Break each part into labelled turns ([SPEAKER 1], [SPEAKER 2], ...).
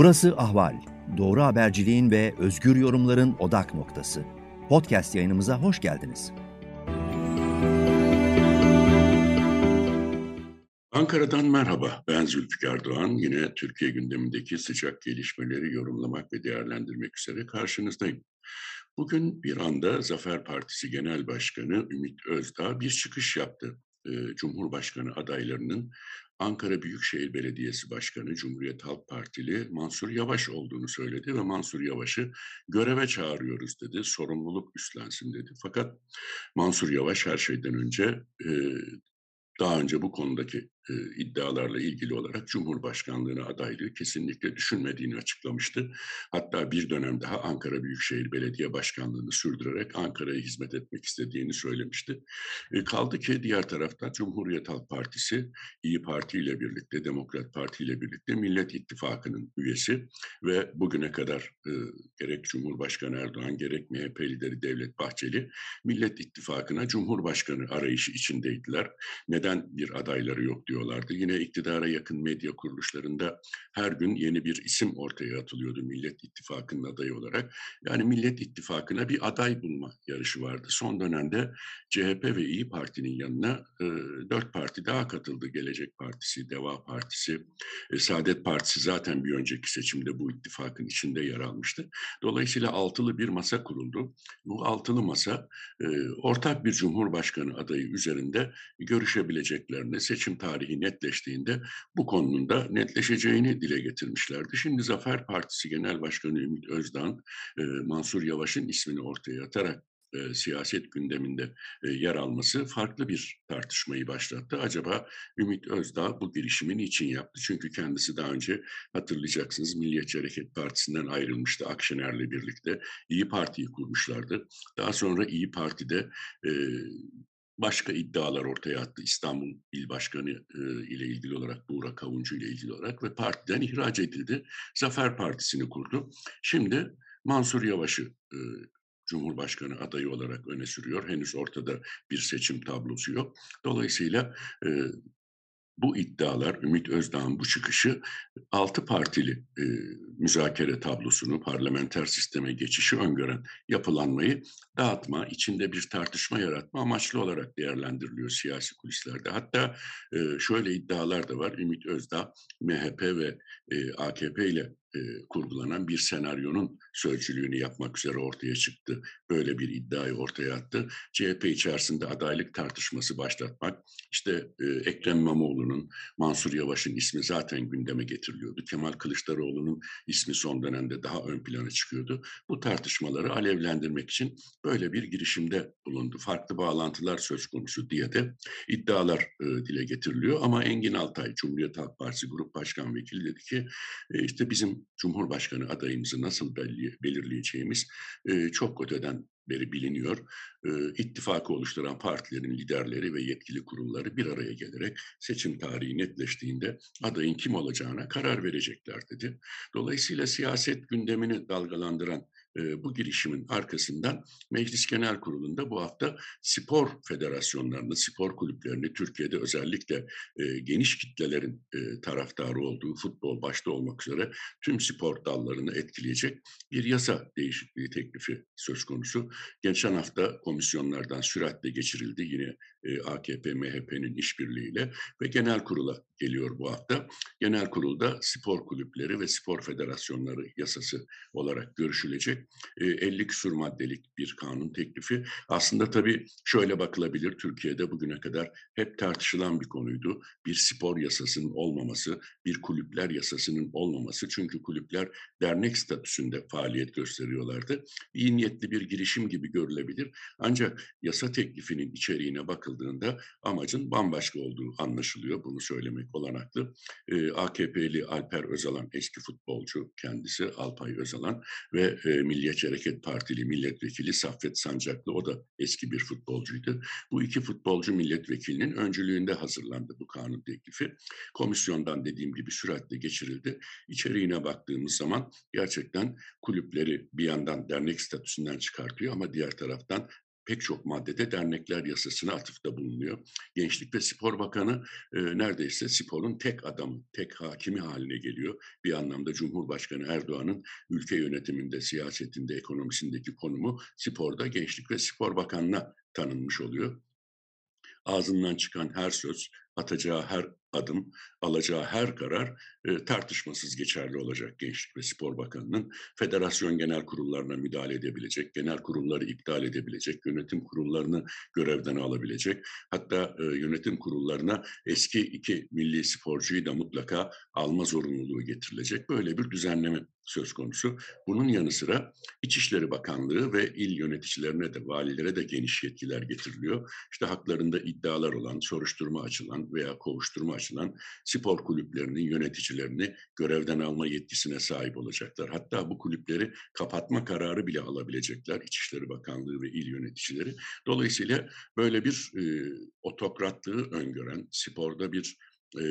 [SPEAKER 1] Burası Ahval. Doğru haberciliğin ve özgür yorumların odak noktası. Podcast yayınımıza hoş geldiniz.
[SPEAKER 2] Ankara'dan merhaba. Ben Zülfikar Doğan. Yine Türkiye gündemindeki sıcak gelişmeleri yorumlamak ve değerlendirmek üzere karşınızdayım. Bugün bir anda Zafer Partisi Genel Başkanı Ümit Özdağ bir çıkış yaptı. Cumhurbaşkanı adaylarının Ankara Büyükşehir Belediyesi Başkanı Cumhuriyet Halk Partili Mansur Yavaş olduğunu söyledi ve Mansur Yavaş'ı göreve çağırıyoruz dedi, sorumluluk üstlensin dedi. Fakat Mansur Yavaş her şeyden önce daha önce bu konudaki e, iddialarla ilgili olarak Cumhurbaşkanlığına adaylığı kesinlikle düşünmediğini açıklamıştı. Hatta bir dönem daha Ankara Büyükşehir Belediye Başkanlığını sürdürerek Ankara'ya hizmet etmek istediğini söylemişti. E, kaldı ki diğer tarafta Cumhuriyet Halk Partisi İyi Parti ile birlikte, Demokrat Parti ile birlikte Millet İttifakı'nın üyesi ve bugüne kadar e, gerek Cumhurbaşkanı Erdoğan gerek MHP lideri Devlet Bahçeli Millet İttifakı'na Cumhurbaşkanı arayışı içindeydiler. Neden bir adayları yok diyor diyorlardı. Yine iktidara yakın medya kuruluşlarında her gün yeni bir isim ortaya atılıyordu Millet İttifakı'nın adayı olarak. Yani Millet İttifakı'na bir aday bulma yarışı vardı. Son dönemde CHP ve İyi Parti'nin yanına e, dört parti daha katıldı. Gelecek Partisi, Deva Partisi, e, Saadet Partisi zaten bir önceki seçimde bu ittifakın içinde yer almıştı. Dolayısıyla altılı bir masa kuruldu. Bu altılı masa e, ortak bir Cumhurbaşkanı adayı üzerinde görüşebileceklerini seçim tarihi tarihi netleştiğinde bu konunun da netleşeceğini dile getirmişlerdi. Şimdi Zafer Partisi Genel Başkanı Ümit Özdağ, e, Mansur Yavaş'ın ismini ortaya atarak e, siyaset gündeminde e, yer alması farklı bir tartışmayı başlattı. Acaba Ümit Özdağ bu girişimi niçin yaptı? Çünkü kendisi daha önce hatırlayacaksınız Milliyetçi Hareket Partisi'nden ayrılmıştı Akşener'le birlikte. İyi Parti'yi kurmuşlardı. Daha sonra İyi Parti'de e, başka iddialar ortaya attı. İstanbul İl Başkanı e, ile ilgili olarak, Buğra Kavuncu ile ilgili olarak ve partiden ihraç edildi. Zafer Partisi'ni kurdu. Şimdi Mansur Yavaş'ı e, Cumhurbaşkanı adayı olarak öne sürüyor. Henüz ortada bir seçim tablosu yok. Dolayısıyla e, bu iddialar, Ümit Özdağ'ın bu çıkışı altı partili e, müzakere tablosunu, parlamenter sisteme geçişi öngören yapılanmayı dağıtma, içinde bir tartışma yaratma amaçlı olarak değerlendiriliyor siyasi kulislerde. Hatta e, şöyle iddialar da var. Ümit Özdağ, MHP ve e, AKP ile e, kurgulanan bir senaryonun sözcülüğünü yapmak üzere ortaya çıktı. Böyle bir iddiayı ortaya attı. CHP içerisinde adaylık tartışması başlatmak, işte e, Ekrem İmamoğlu'nun, Mansur Yavaş'ın ismi zaten gündeme getiriliyordu. Kemal Kılıçdaroğlu'nun ismi son dönemde daha ön plana çıkıyordu. Bu tartışmaları alevlendirmek için böyle bir girişimde bulundu. Farklı bağlantılar söz konusu diye de iddialar e, dile getiriliyor. Ama Engin Altay, Cumhuriyet Halk Partisi Grup Başkan Vekili dedi ki e, işte bizim Cumhurbaşkanı adayımızı nasıl belirleyeceğimiz çok öteden beri biliniyor. İttifakı oluşturan partilerin liderleri ve yetkili kurulları bir araya gelerek seçim tarihi netleştiğinde adayın kim olacağına karar verecekler dedi. Dolayısıyla siyaset gündemini dalgalandıran bu girişimin arkasından Meclis Genel Kurulu'nda bu hafta spor federasyonlarını, spor kulüplerini Türkiye'de özellikle geniş kitlelerin taraftarı olduğu futbol başta olmak üzere tüm spor dallarını etkileyecek bir yasa değişikliği teklifi söz konusu. Geçen hafta komisyonlardan süratle geçirildi yine AKP, MHP'nin işbirliğiyle ve genel kurula geliyor bu hafta. Genel kurulda spor kulüpleri ve spor federasyonları yasası olarak görüşülecek. 50 küsur maddelik bir kanun teklifi. Aslında tabii şöyle bakılabilir, Türkiye'de bugüne kadar hep tartışılan bir konuydu. Bir spor yasasının olmaması, bir kulüpler yasasının olmaması. Çünkü kulüpler dernek statüsünde faaliyet gösteriyorlardı. İyi niyetli bir girişim gibi görülebilir. Ancak yasa teklifinin içeriğine bakıldığında amacın bambaşka olduğu anlaşılıyor. Bunu söylemek olanaklı. E, AKP'li Alper Özalan eski futbolcu kendisi Alpay Özalan ve e, Milliyetçi Hareket Partili milletvekili Saffet Sancaklı o da eski bir futbolcuydu. Bu iki futbolcu milletvekilinin öncülüğünde hazırlandı bu kanun teklifi. Komisyondan dediğim gibi süratle geçirildi. İçeriğine baktığımız zaman gerçekten kulüpleri bir yandan dernek statüsünden çıkartıyor ama diğer taraftan pek çok maddede dernekler yasasına atıfta bulunuyor. Gençlik ve Spor Bakanı e, neredeyse sporun tek adamı, tek hakimi haline geliyor. Bir anlamda Cumhurbaşkanı Erdoğan'ın ülke yönetiminde, siyasetinde, ekonomisindeki konumu sporda Gençlik ve Spor Bakanı'na tanınmış oluyor. Ağzından çıkan her söz, atacağı her adım, alacağı her karar e, tartışmasız geçerli olacak Gençlik ve Spor Bakanı'nın. Federasyon genel kurullarına müdahale edebilecek, genel kurulları iptal edebilecek, yönetim kurullarını görevden alabilecek. Hatta e, yönetim kurullarına eski iki milli sporcuyu da mutlaka alma zorunluluğu getirilecek. Böyle bir düzenleme söz konusu. Bunun yanı sıra İçişleri Bakanlığı ve il yöneticilerine de, valilere de geniş yetkiler getiriliyor. İşte haklarında iddialar olan, soruşturma açılan veya kovuşturma açılan spor kulüplerinin yöneticilerini görevden alma yetkisine sahip olacaklar. Hatta bu kulüpleri kapatma kararı bile alabilecekler İçişleri Bakanlığı ve il yöneticileri. Dolayısıyla böyle bir e, otokratlığı öngören, sporda bir e,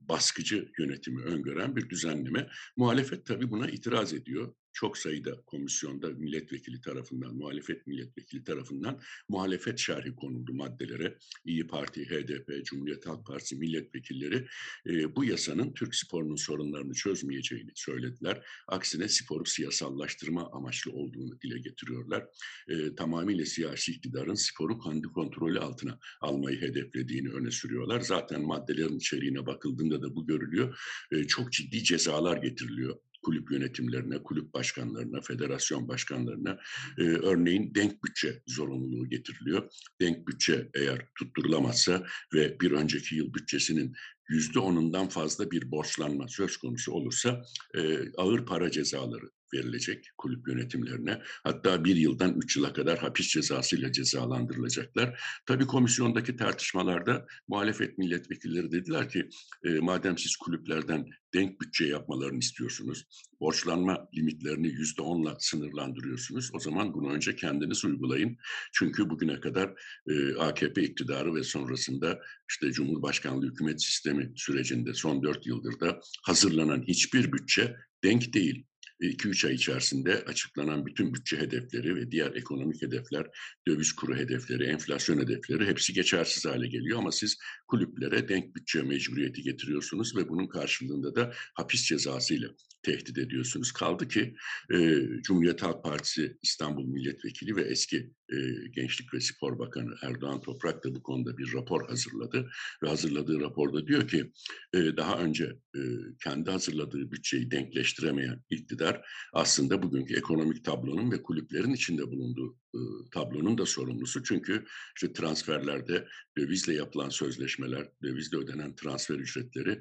[SPEAKER 2] baskıcı yönetimi öngören bir düzenleme. Muhalefet tabii buna itiraz ediyor çok sayıda komisyonda milletvekili tarafından, muhalefet milletvekili tarafından muhalefet şerhi konuldu maddelere. İyi Parti, HDP, Cumhuriyet Halk Partisi milletvekilleri e, bu yasanın Türk sporunun sorunlarını çözmeyeceğini söylediler. Aksine sporu siyasallaştırma amaçlı olduğunu dile getiriyorlar. E, tamamıyla siyasi iktidarın sporu kendi kontrolü altına almayı hedeflediğini öne sürüyorlar. Zaten maddelerin içeriğine bakıldığında da bu görülüyor. E, çok ciddi cezalar getiriliyor kulüp yönetimlerine, kulüp başkanlarına, federasyon başkanlarına e, örneğin denk bütçe zorunluluğu getiriliyor. Denk bütçe eğer tutturulamazsa ve bir önceki yıl bütçesinin yüzde onundan fazla bir borçlanma söz konusu olursa e, ağır para cezaları verilecek kulüp yönetimlerine. Hatta bir yıldan üç yıla kadar hapis cezasıyla cezalandırılacaklar. Tabii komisyondaki tartışmalarda muhalefet milletvekilleri dediler ki e, madem siz kulüplerden denk bütçe yapmalarını istiyorsunuz, borçlanma limitlerini yüzde onla sınırlandırıyorsunuz. O zaman bunu önce kendiniz uygulayın. Çünkü bugüne kadar e, AKP iktidarı ve sonrasında işte Cumhurbaşkanlığı hükümet sistemi sürecinde son dört yıldır da hazırlanan hiçbir bütçe denk değil. 2-3 ay içerisinde açıklanan bütün bütçe hedefleri ve diğer ekonomik hedefler, döviz kuru hedefleri, enflasyon hedefleri hepsi geçersiz hale geliyor. Ama siz kulüplere denk bütçe mecburiyeti getiriyorsunuz ve bunun karşılığında da hapis cezasıyla tehdit ediyorsunuz. Kaldı ki e, Cumhuriyet Halk Partisi İstanbul Milletvekili ve eski e, Gençlik ve Spor Bakanı Erdoğan Toprak da bu konuda bir rapor hazırladı. Ve hazırladığı raporda diyor ki e, daha önce e, kendi hazırladığı bütçeyi denkleştiremeyen iktidar aslında bugünkü ekonomik tablonun ve kulüplerin içinde bulunduğu tablonun da sorumlusu. Çünkü işte transferlerde dövizle yapılan sözleşmeler, dövizle ödenen transfer ücretleri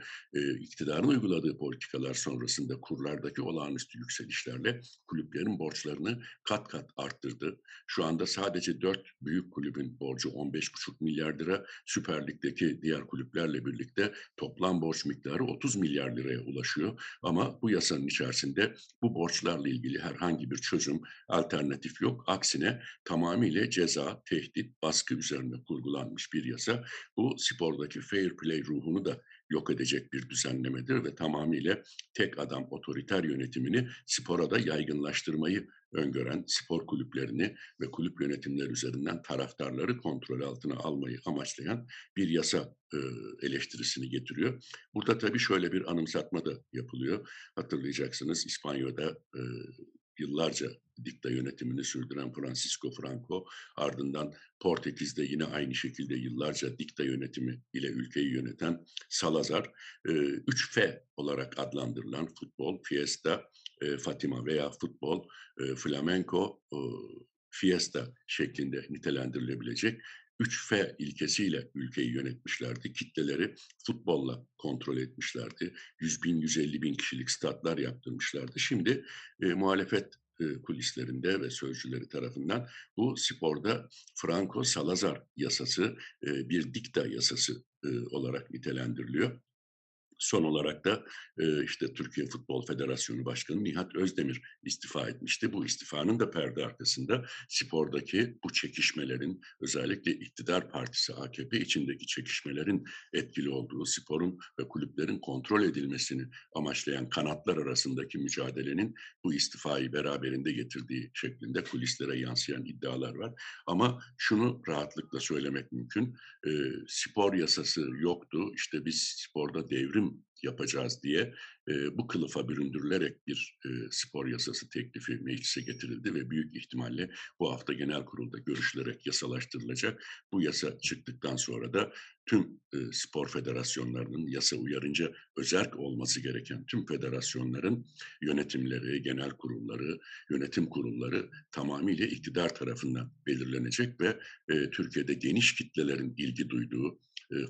[SPEAKER 2] iktidarın uyguladığı politikalar sonrasında kurlardaki olağanüstü yükselişlerle kulüplerin borçlarını kat kat arttırdı. Şu anda sadece dört büyük kulübün borcu 15,5 milyar lira, Süper Lig'deki diğer kulüplerle birlikte toplam borç miktarı 30 milyar liraya ulaşıyor. Ama bu yasanın içerisinde bu borçlarla ilgili herhangi bir çözüm, alternatif yok. Aksine tamamıyla ceza, tehdit, baskı üzerine kurgulanmış bir yasa. Bu spordaki fair play ruhunu da yok edecek bir düzenlemedir ve tamamıyla tek adam otoriter yönetimini spora da yaygınlaştırmayı öngören spor kulüplerini ve kulüp yönetimleri üzerinden taraftarları kontrol altına almayı amaçlayan bir yasa e, eleştirisini getiriyor. Burada tabii şöyle bir anımsatma da yapılıyor. Hatırlayacaksınız İspanya'da e, yıllarca dikta yönetimini sürdüren Francisco Franco ardından Portekiz'de yine aynı şekilde yıllarca dikta yönetimi ile ülkeyi yöneten Salazar 3F olarak adlandırılan futbol, fiesta, Fatima veya futbol, flamenco, fiesta şeklinde nitelendirilebilecek 3F ilkesiyle ülkeyi yönetmişlerdi. Kitleleri futbolla kontrol etmişlerdi. 100 bin, 150 bin kişilik statlar yaptırmışlardı. Şimdi e, muhalefet e, kulislerinde ve sözcüleri tarafından bu sporda Franco Salazar yasası e, bir dikta yasası e, olarak nitelendiriliyor. Son olarak da işte Türkiye Futbol Federasyonu Başkanı Nihat Özdemir istifa etmişti. Bu istifanın da perde arkasında spordaki bu çekişmelerin özellikle iktidar partisi AKP içindeki çekişmelerin etkili olduğu, sporun ve kulüplerin kontrol edilmesini amaçlayan kanatlar arasındaki mücadelenin bu istifayı beraberinde getirdiği şeklinde kulislere yansıyan iddialar var. Ama şunu rahatlıkla söylemek mümkün. E, spor yasası yoktu. İşte biz sporda devrim yapacağız diye e, bu kılıfa büründürülerek bir e, spor yasası teklifi meclise getirildi ve büyük ihtimalle bu hafta genel kurulda görüşülerek yasalaştırılacak. Bu yasa çıktıktan sonra da tüm e, spor federasyonlarının yasa uyarınca özerk olması gereken tüm federasyonların yönetimleri, genel kurulları, yönetim kurulları tamamıyla iktidar tarafından belirlenecek ve e, Türkiye'de geniş kitlelerin ilgi duyduğu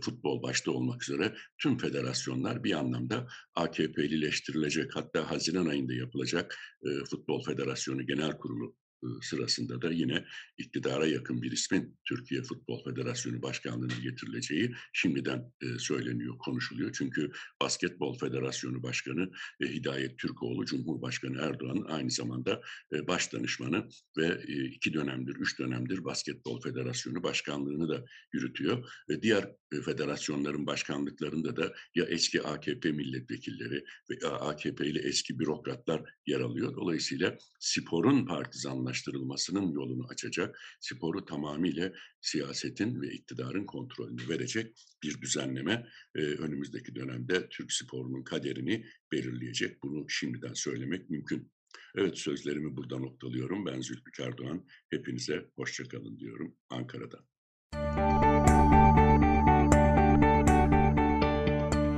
[SPEAKER 2] futbol başta olmak üzere tüm federasyonlar bir anlamda AKP'lileştirilecek. Hatta Haziran ayında yapılacak e, Futbol Federasyonu Genel Kurulu sırasında da yine iktidara yakın bir ismin Türkiye Futbol Federasyonu Başkanlığı'na getirileceği şimdiden söyleniyor, konuşuluyor. Çünkü Basketbol Federasyonu Başkanı Hidayet Türkoğlu, Cumhurbaşkanı Erdoğan aynı zamanda baş danışmanı ve iki dönemdir, üç dönemdir Basketbol Federasyonu Başkanlığı'nı da yürütüyor. Diğer federasyonların başkanlıklarında da ya eski AKP milletvekilleri ve AKP ile eski bürokratlar yer alıyor. Dolayısıyla sporun partizanlaşması yaygınlaştırılmasının yolunu açacak, sporu tamamıyla siyasetin ve iktidarın kontrolünü verecek bir düzenleme e, önümüzdeki dönemde Türk sporunun kaderini belirleyecek. Bunu şimdiden söylemek mümkün. Evet sözlerimi burada noktalıyorum. Ben Zülfikar Doğan. Hepinize hoşçakalın diyorum Ankara'da.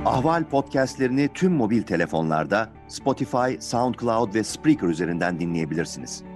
[SPEAKER 1] Ahval podcastlerini tüm mobil telefonlarda Spotify, SoundCloud ve Spreaker üzerinden dinleyebilirsiniz.